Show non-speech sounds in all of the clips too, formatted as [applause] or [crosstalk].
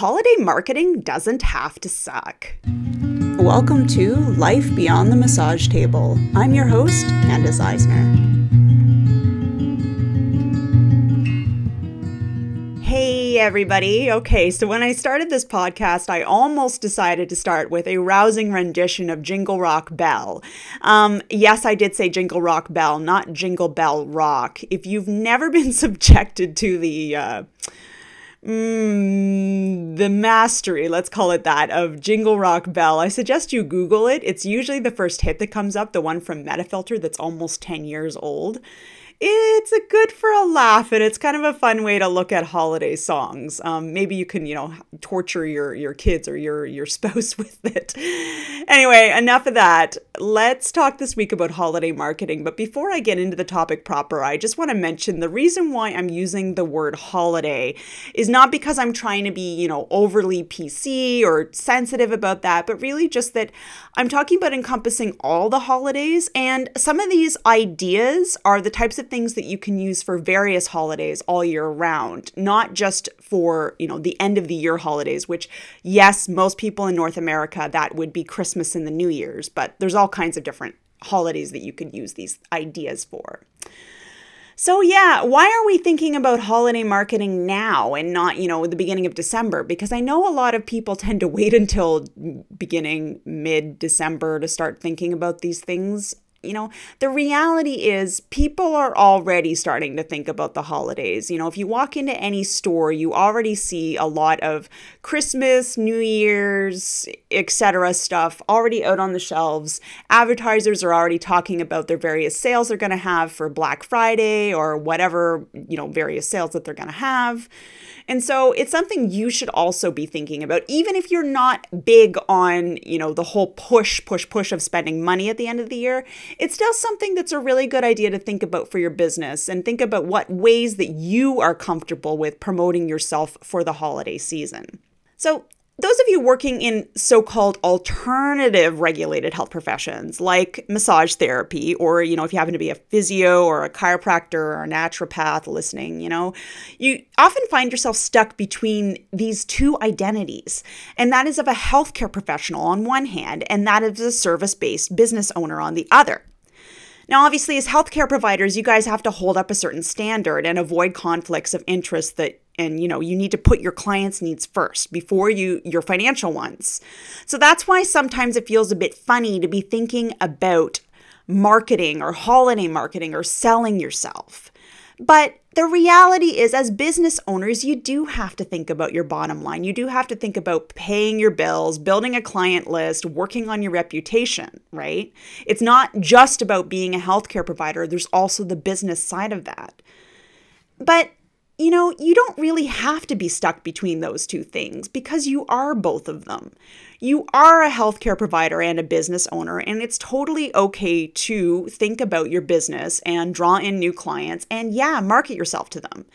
holiday marketing doesn't have to suck. Welcome to Life Beyond the Massage Table. I'm your host, Candace Eisner. Hey, everybody. Okay, so when I started this podcast, I almost decided to start with a rousing rendition of Jingle Rock Bell. Um, yes, I did say Jingle Rock Bell, not Jingle Bell Rock. If you've never [laughs] been subjected to the. Uh, mm, the mastery, let's call it that, of Jingle Rock Bell, I suggest you Google it. It's usually the first hit that comes up, the one from Metafilter that's almost 10 years old it's a good for a laugh and it's kind of a fun way to look at holiday songs. Um, maybe you can you know torture your your kids or your your [laughs] spouse with it. Anyway enough of that. Let's talk this week about holiday marketing. But before i get into the topic proper i just want to mention the reason why i'm using the word holiday is not because i'm trying to be you know overly pc or sensitive about that but really just that i'm talking about encompassing all the holidays and some of these ideas are the types of things that you can use for various holidays all year round, not just for, you know, the end of the year holidays, which yes, most people in North America that would be Christmas and the New Year's, but there's all kinds of different holidays that you could use these ideas for. So yeah, why are we thinking about holiday marketing now and not, you know, the beginning of December? Because I know a lot of people tend to wait [laughs] until beginning mid December to start thinking about these things you know, the reality is people are already starting to think about the holidays. You know, if you walk into any store, you already see a lot of Christmas, New Year's, etc. stuff already out on the shelves. Advertisers are already talking about their various sales they're going to have for Black Friday or whatever, you know, various sales that they're going to have. And so it's something you should also be thinking about, even if you're not big on, you know, the whole push, push, push of spending money at the end of the year. It's still something that's a really good idea to think about for your business and think about what ways that you are comfortable with promoting yourself for the holiday season. So those of you working in so called alternative regulated health professions like massage therapy, or, you know, if you happen to be a physio or a chiropractor or a naturopath listening, you know, you often find yourself stuck between these two identities. And that is of a healthcare professional on one hand, and that is a service based business owner on the other. Now, obviously, as healthcare providers, you guys have to hold up a certain standard and avoid conflicts of interest that and you know you need to put your clients needs first before you your financial ones. So that's why sometimes it feels a bit funny to be thinking about marketing or holiday marketing or selling yourself. But the reality is, as business owners, you do have to think about your bottom line. You do have to think about paying your bills, building a client list, working on your reputation, right? It's not just about being a healthcare provider, there's also the business side of that. But you know, you don't really have to be stuck between those two things because you are both of them. You are a healthcare provider and a business owner, and it's totally okay to think about your business and draw in new clients and, yeah, market yourself to them.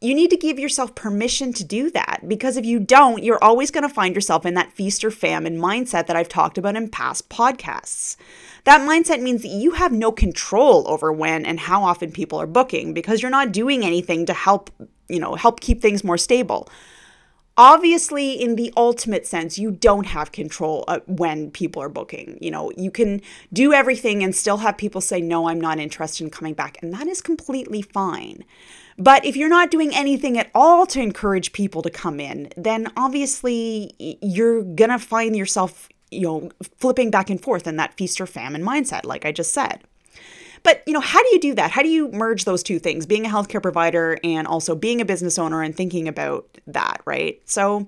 You need to give yourself permission to do that because if you don't, you're always going to find yourself in that feast or famine mindset that I've talked about in past podcasts. That mindset means that you have no control over when and how often people are booking because you're not doing anything to help, you know, help keep things more stable. Obviously, in the ultimate sense, you don't have control uh, when people are booking. You know, you can do everything and still have people say, no, I'm not interested in coming back. And that is completely fine. But if you're not doing anything at all to encourage people to come in, then obviously you're going to find yourself you know, flipping back and forth in that feast or famine mindset, like I just said. But, you know, how do you do that? How do you merge those two things, being a healthcare provider and also being a business owner and thinking about that, right? So,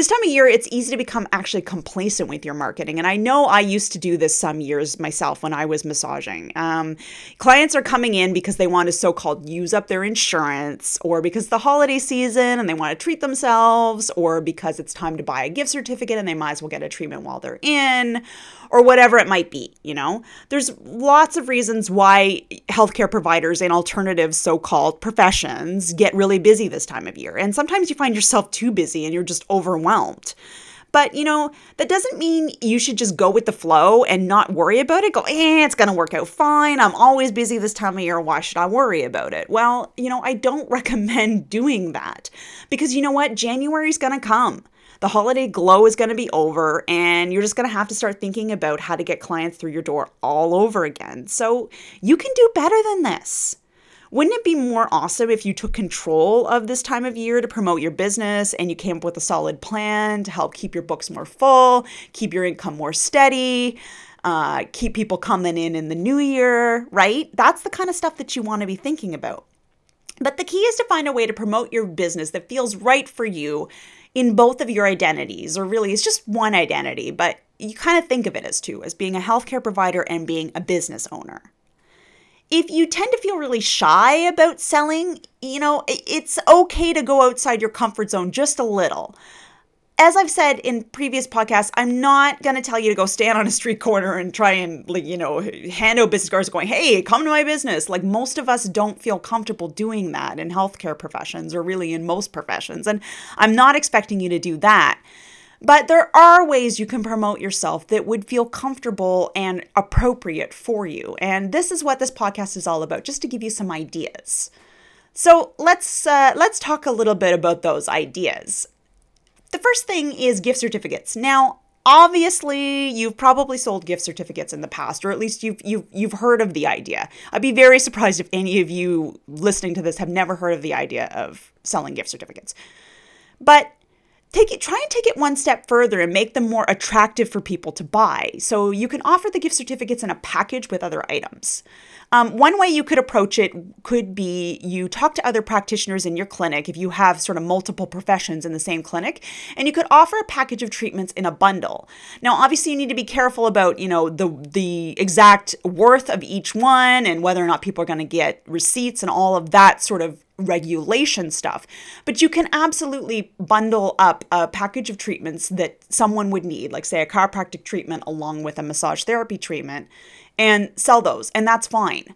this time of year, it's easy to become actually complacent with your marketing. And I know I used to do this some years myself when I was massaging. Um, clients are coming in because they want to so called use up their insurance, or because the holiday season and they want to treat themselves, or because it's time to buy a gift certificate and they might as well get a treatment while they're in, or whatever it might be. You know, there's lots of reasons why healthcare providers and alternative so called professions get really busy this time of year. And sometimes you find yourself too busy and you're just overwhelmed. But, you know, that doesn't mean you should just go with the flow and not worry about it. Go, eh, it's to work out fine. I'm always busy this time of year. Why should I worry about it? Well, you know, I don't [laughs] recommend doing that because you know what? January's to come. The holiday glow is to be over, and you're just to have to start thinking about how to get clients through your door all over again. So you can do better than this. Wouldn't it be more awesome if you took control of this time of year to promote your business and you came up with a solid plan to help keep your books more full, keep your income more steady, uh, keep people coming in in the new year, right? That's the kind of stuff that you want to be thinking about. But the key is to find a way to promote your business that feels right for you in both of your identities, or really it's just one identity, but you kind of think of it as two, as being a healthcare provider and being a business owner if you tend to feel really shy about selling, you know, it's okay to go outside your comfort zone just a little. As I've said in previous podcasts, I'm not going to tell you to go stand on a street corner and try and, like, you know, hand out business cards going, hey, come to my business. Like, most of us don't feel comfortable doing that in healthcare professions or really in most professions. And I'm not expecting you to do that. But there are ways you can promote yourself that would feel comfortable and appropriate for you. And this is what this podcast is all about, just to give you some ideas. So let's uh, let's talk a little bit about those ideas. The first thing is gift certificates. Now, obviously, you've probably sold gift certificates in the past, or at least you've you've you've heard of the idea. I'd be very [laughs] surprised if any of you listening to this have never heard of the idea of selling gift certificates. But take it try and take it one step further and make them more attractive for people to buy so you can offer the gift certificates in a package with other items um, one way you could approach it could be you talk to other practitioners in your clinic if you have sort of multiple professions in the same clinic, and you could offer a package of treatments in a bundle. Now, obviously, you need to be careful about you know the the exact worth of each one and whether or not people are going to get receipts and all of that sort of regulation stuff. But you can absolutely bundle up a package of treatments that someone would need, like, say, a chiropractic treatment along with a massage therapy treatment, and sell those, and that's fine.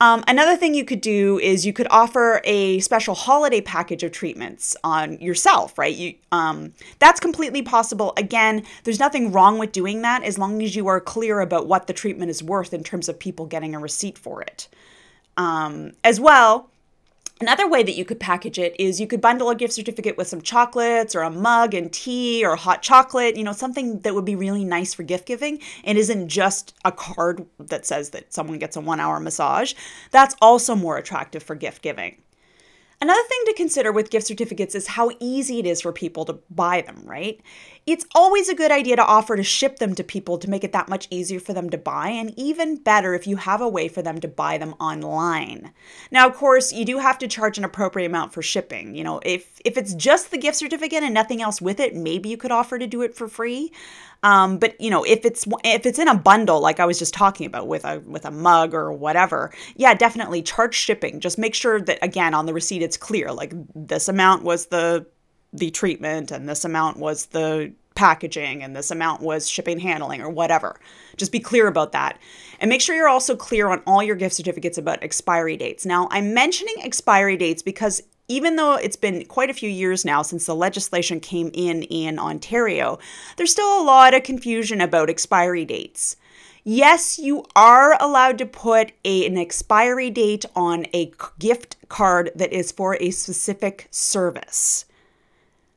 Um, another thing you could do is you could offer a special holiday package of treatments on yourself, right? You, um, that's completely possible. Again, there's nothing wrong with doing that as long as you are clear about what the treatment is worth in terms of people getting a receipt for it. Um, as well, Another way that you could package it is you could bundle a gift certificate with some chocolates or a mug and tea or hot chocolate, you know, something that would be really nice for gift giving and isn't just a card that says that someone gets a one hour massage. That's also more attractive for gift giving. Another thing to consider with gift certificates is how easy it is for people to buy them, right? It's always a good idea to offer to ship them to people to make it that much easier for them to buy, and even better if you have a way for them to buy them online. Now, of course, you do have to charge an appropriate amount for shipping. You know, if if it's just the gift certificate and nothing else with it, maybe you could offer to do it for free. Um, but you know, if it's if it's in a bundle, like I was just talking about with a with a mug or whatever, yeah, definitely charge shipping. Just make sure that again on the receipt it's clear, like this amount was the the treatment and this amount was the packaging and this amount was shipping handling or whatever. Just be clear about that. And make sure you're also clear on all your gift certificates about expiry dates. Now, I'm mentioning expiry dates because even though it's been quite a few years now since the legislation came in in Ontario, there's still a lot of confusion about expiry dates. Yes, you are allowed to put a, an expiry date on a gift card that is for a specific service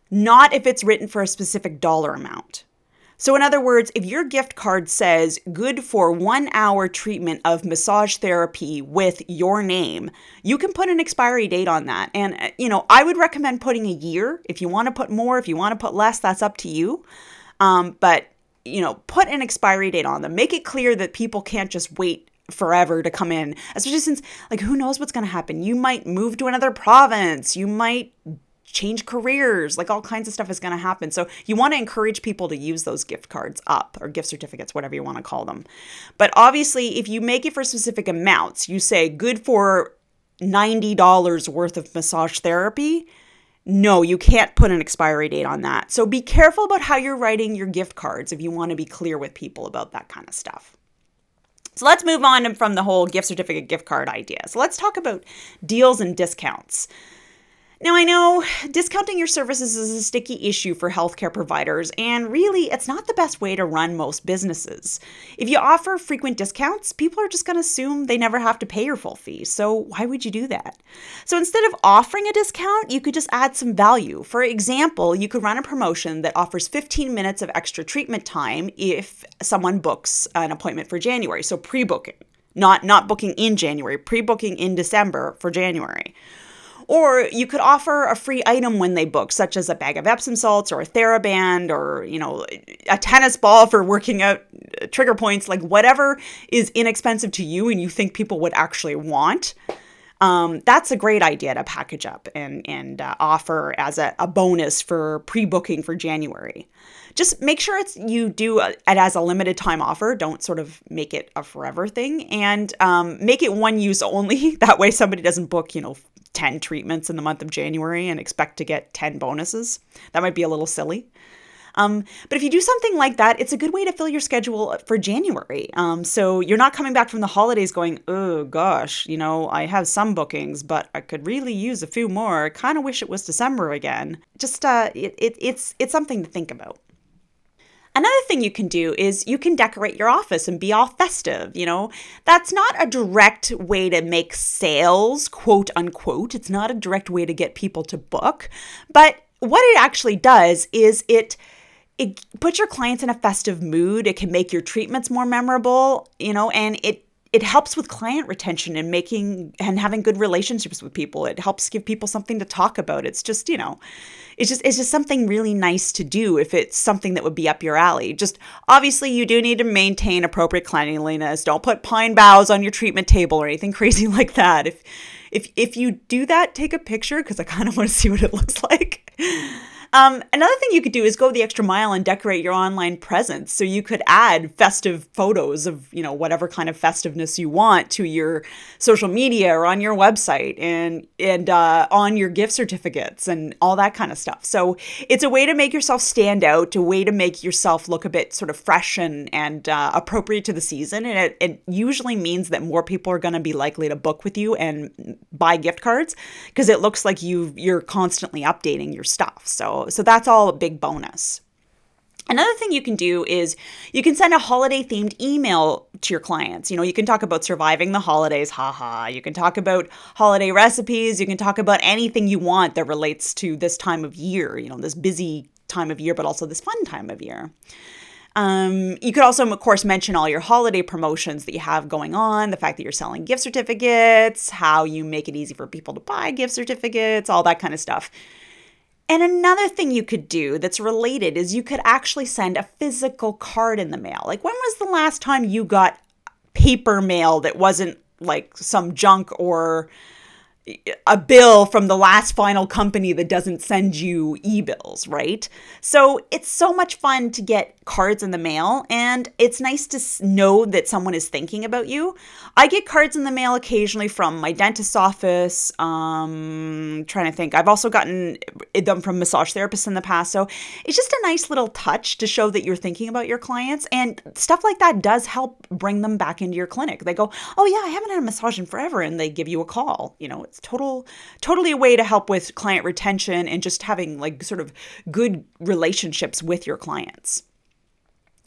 not if it's written for a specific dollar amount. So, in other words, if your gift card says good for one hour treatment of massage therapy with your name, you can put an expiry date on that. And, uh, you know, I would recommend putting a year. If you want to put more, if you want to put less, that's up to you. Um, but, you know, put an expiry date on them. Make it clear that people can't just wait forever to come in, especially since, like, who knows what's going to happen? You might move to another province. You might change careers, like all kinds of stuff is going to happen. So you want to encourage people to use those gift cards up or gift certificates, whatever you want to call them. But obviously, if you make it for specific amounts, you say good for $90 worth of massage therapy. No, you can't put an expiry date on that. So be careful about how you're writing your gift cards if you want to be clear with people about that kind of stuff. So let's move on from the whole gift certificate gift card idea. So let's talk about deals and discounts. Now, I know discounting your services is a sticky issue for healthcare providers, and really, it's not the best way to run most businesses. If you offer frequent discounts, people are just going to assume they never have to pay your full fee, so why would you do that? So instead of offering a discount, you could just add some value. For example, you could run a promotion that offers 15 minutes of extra treatment time if someone books an appointment for January, so pre booking. Not, not booking in January, pre booking in December for January. Or you could offer a free item when they book, such as a bag of Epsom salts or a TheraBand or, you know, a tennis ball for working out uh, trigger points, like whatever is inexpensive to you and you think people would actually want. Um, that's a great idea to package up and, and uh, offer as a, a bonus for pre-booking for January. Just make sure it's you do it as a limited time offer. Don't sort of make it a forever thing, and um, make it one use only. [laughs] That way, somebody doesn't book you know 10 treatments in the month of January and expect to get 10 bonuses. That might be a little silly. Um, but if you do something like that, it's a good way to fill your schedule for January. Um, so you're not coming back from the holidays going, oh gosh, you know, I have some bookings, but I could really use a few more. I kind of wish it was December again. Just uh, it, it, it's it's something to think about. Another thing you can do is you can decorate your office and be all festive. You know, that's not a direct way to make sales, quote unquote. It's not a direct way to get people to book. But what it actually does is it it puts your clients in a festive mood. It can make your treatments more memorable, you know, and it it helps with client retention and making and having good relationships with people. It helps give people something to talk about. It's just, you know, it's just it's just something really nice to do if it's something that would be up your alley. Just obviously you do need to maintain appropriate cleanliness. Don't put pine boughs on your treatment table or anything [laughs] crazy like that. If if if you do that, take a picture because I kind of want to see what it [laughs] looks like. Um, another thing you could do is go the extra mile and decorate your online presence. So you could add festive photos of, you know, whatever kind of festiveness you want to your social media or on your website and and uh, on your gift certificates and all that kind of stuff. So it's a way to make yourself stand out, a way to make yourself look a bit sort of fresh and and uh, appropriate to the season. And it, it usually means that more people are going to be likely to book with you and buy gift cards because it looks like you you're constantly updating your stuff. So so that's all a big bonus. Another thing you can do is you can send a holiday themed email to your clients. You know, you can talk about surviving the holidays, haha. You can talk about holiday recipes. You can talk about anything you want that relates to this time of year, you know, this busy time of year, but also this fun time of year. Um, you could also, of course, mention all your holiday promotions that you have going on, the fact that you're selling gift certificates, how you make it easy for people to buy gift certificates, all that kind of stuff. And another thing you could do that's related is you could actually send a physical card in the mail. Like, when was the last time you got paper mail that wasn't like some junk or a bill from the last final company that doesn't send you e-bills, right? So it's so much fun to get cards in the mail and it's nice to know that someone is thinking about you. I get cards in the mail occasionally from my dentist's office. Um trying to think. I've also gotten them from massage therapists in the past. So it's just a nice little touch to show that you're thinking about your clients and stuff like that does help bring them back into your clinic. They go, "Oh yeah, I haven't had a massage in forever." And they give you a call. You know, it's total totally a way to help with client retention and just having like sort of good relationships with your clients.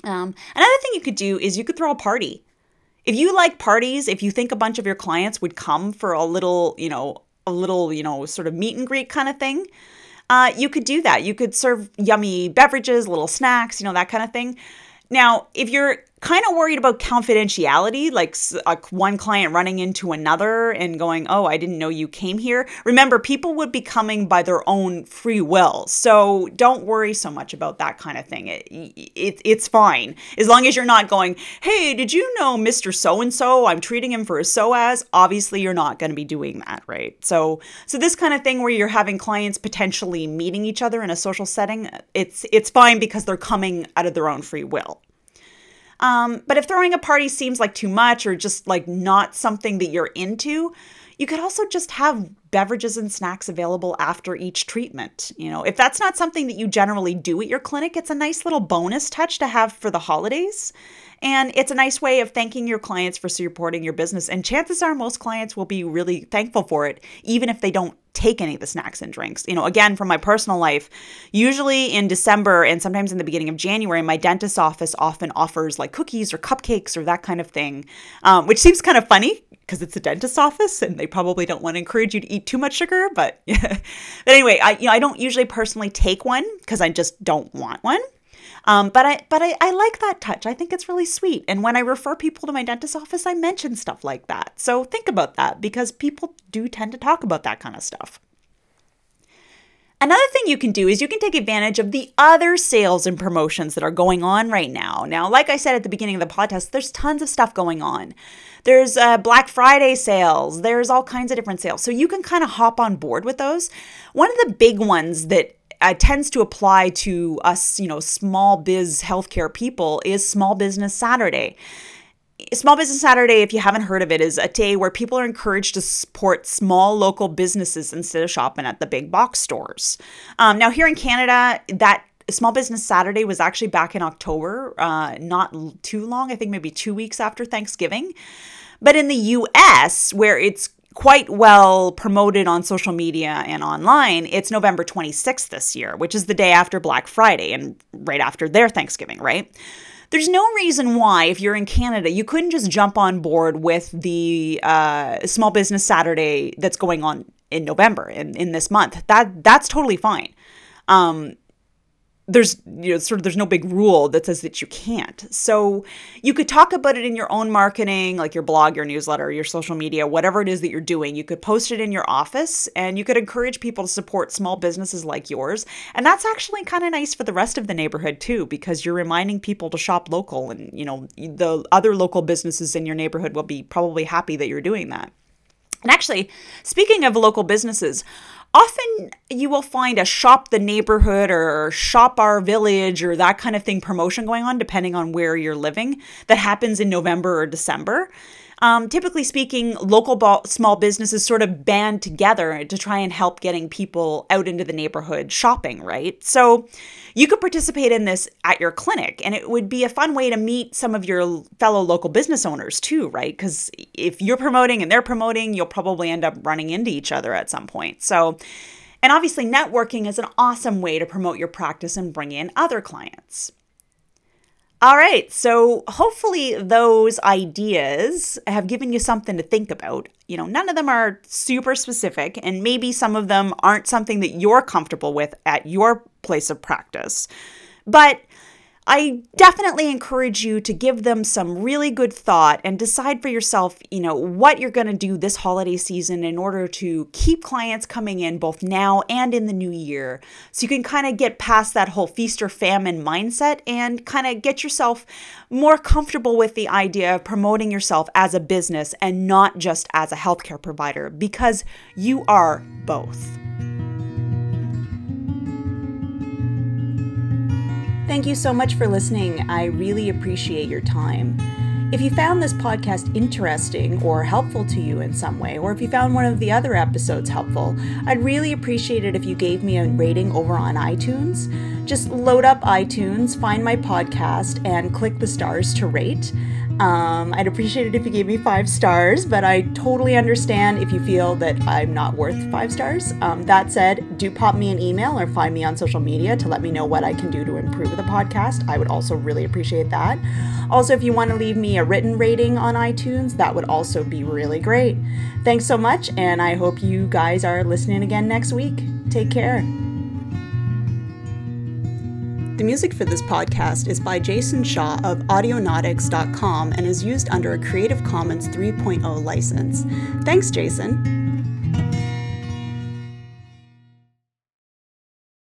Um, another thing you could do is you could throw a party. If you like parties, if you think a bunch of your clients would come for a little, you know, a little, you know, sort of meet and greet kind of thing, uh, you could do that. You could serve yummy beverages, little snacks, you know, that kind of thing. Now, if you're kind of worried about confidentiality, like a, one client running into another and going, Oh, I didn't know you came here. Remember, people would be coming by their own free will. So don't worry so much about that kind of thing. It, it, it's fine. As long as you're not going, Hey, did you know Mr. So and so? I'm treating him for a psoas. Obviously, you're not going to be doing that, right? So, so this kind of thing where you're having clients potentially meeting each other in a social setting, it's, it's fine because they're coming out of their own free will. Um, but if throwing a party seems like too much or just like not something that you're into, you could also just have beverages and snacks available after each treatment. You know, if that's not something that you generally do at your clinic, it's a nice little bonus touch to have for the holidays. And it's a nice way of thanking your clients for supporting your business. And chances are most clients will be really thankful for it, even if they don't take any of the snacks and drinks. You know, again, from my personal life, usually in December and sometimes in the beginning of January, my dentist's office often offers like cookies or cupcakes or that kind of thing, um, which seems kind of funny because it's a dentist's office and they probably don't want to encourage you to eat too much sugar. But, [laughs] but anyway, I you know I don't usually personally take one because I just don't want one. Um, but I but I, I like that touch. I think it's really sweet. And when I refer people to my dentist's office, I mention stuff like that. So think about that because people do tend to talk about that kind of stuff. Another thing you can do is you can take advantage of the other sales and promotions that are going on right now. Now, like I said at the beginning of the podcast, there's tons of stuff going on. There's uh, Black Friday sales, there's all kinds of different sales. So you can kind of hop on board with those. One of the big ones that uh, tends to apply to us, you know, small biz healthcare people is Small Business Saturday. Small Business Saturday, if you haven't heard of it, is a day where people are encouraged to support small local businesses instead of shopping at the big box stores. Um, now, here in Canada, that Small Business Saturday was actually back in October, uh, not too long, I think maybe two weeks after Thanksgiving. But in the US, where it's quite well promoted on social media and online, it's November 26th this year, which is the day after Black Friday and right after their Thanksgiving, right? There's no reason why, if you're in Canada, you couldn't just jump on board with the uh, Small Business Saturday that's going on in November in, in this month. That that's totally fine. Um, there's you know sort of there's no big rule that says that you can't. So you could talk about it in your own marketing like your blog your newsletter your social media whatever it is that you're doing. You could post it in your office and you could encourage people to support small businesses like yours. And that's actually kind of nice for the rest of the neighborhood too because you're reminding people to shop local and you know the other local businesses in your neighborhood will be probably happy that you're doing that and actually speaking of local businesses often you will find a shop the neighborhood or shop our village or that kind of thing promotion going on, depending on where you're living, that happens in November or December. Um, typically speaking, local small businesses sort of band together to try and help getting people out into the neighborhood shopping, right? So you could participate in this at your clinic, and it would be a fun way to meet some of your fellow local business owners too, right? Because if you're promoting and they're promoting, you'll probably end up running into each other at some point. So, and obviously, networking is an awesome way to promote your practice and bring in other clients. All right, so hopefully those ideas have given you something to think about. You know, none of them are super specific, and maybe some of them aren't something that you're comfortable with at your place of practice. But I definitely encourage you to give them some really good thought and decide for yourself, you know, what you're going to do this holiday season in order to keep clients coming in both now and in the new year. So you can kind of get past that whole feast or famine mindset and kind of get yourself more comfortable with the idea of promoting yourself as a business and not just as a healthcare provider because you are both. Thank you so much for listening. I really appreciate your time. If you found this podcast interesting or helpful to you in some way, or if you found one of the other episodes helpful, I'd really appreciate it if you gave me a rating over on iTunes. Just load up iTunes, find my podcast, and click the stars to rate. Um, I'd appreciate it if you gave me five stars, but I totally understand if you feel that I'm not worth five stars. Um, that said, do pop me an email or find me on social media to let me know what I can do to improve the podcast. I would also really appreciate that. Also, if you want to leave me a written rating on iTunes, that would also be really great. Thanks so much, and I hope you guys are listening again next week. Take care. The music for this podcast is by Jason Shaw of Audionautix.com and is used under a Creative Commons 3.0 license. Thanks, Jason.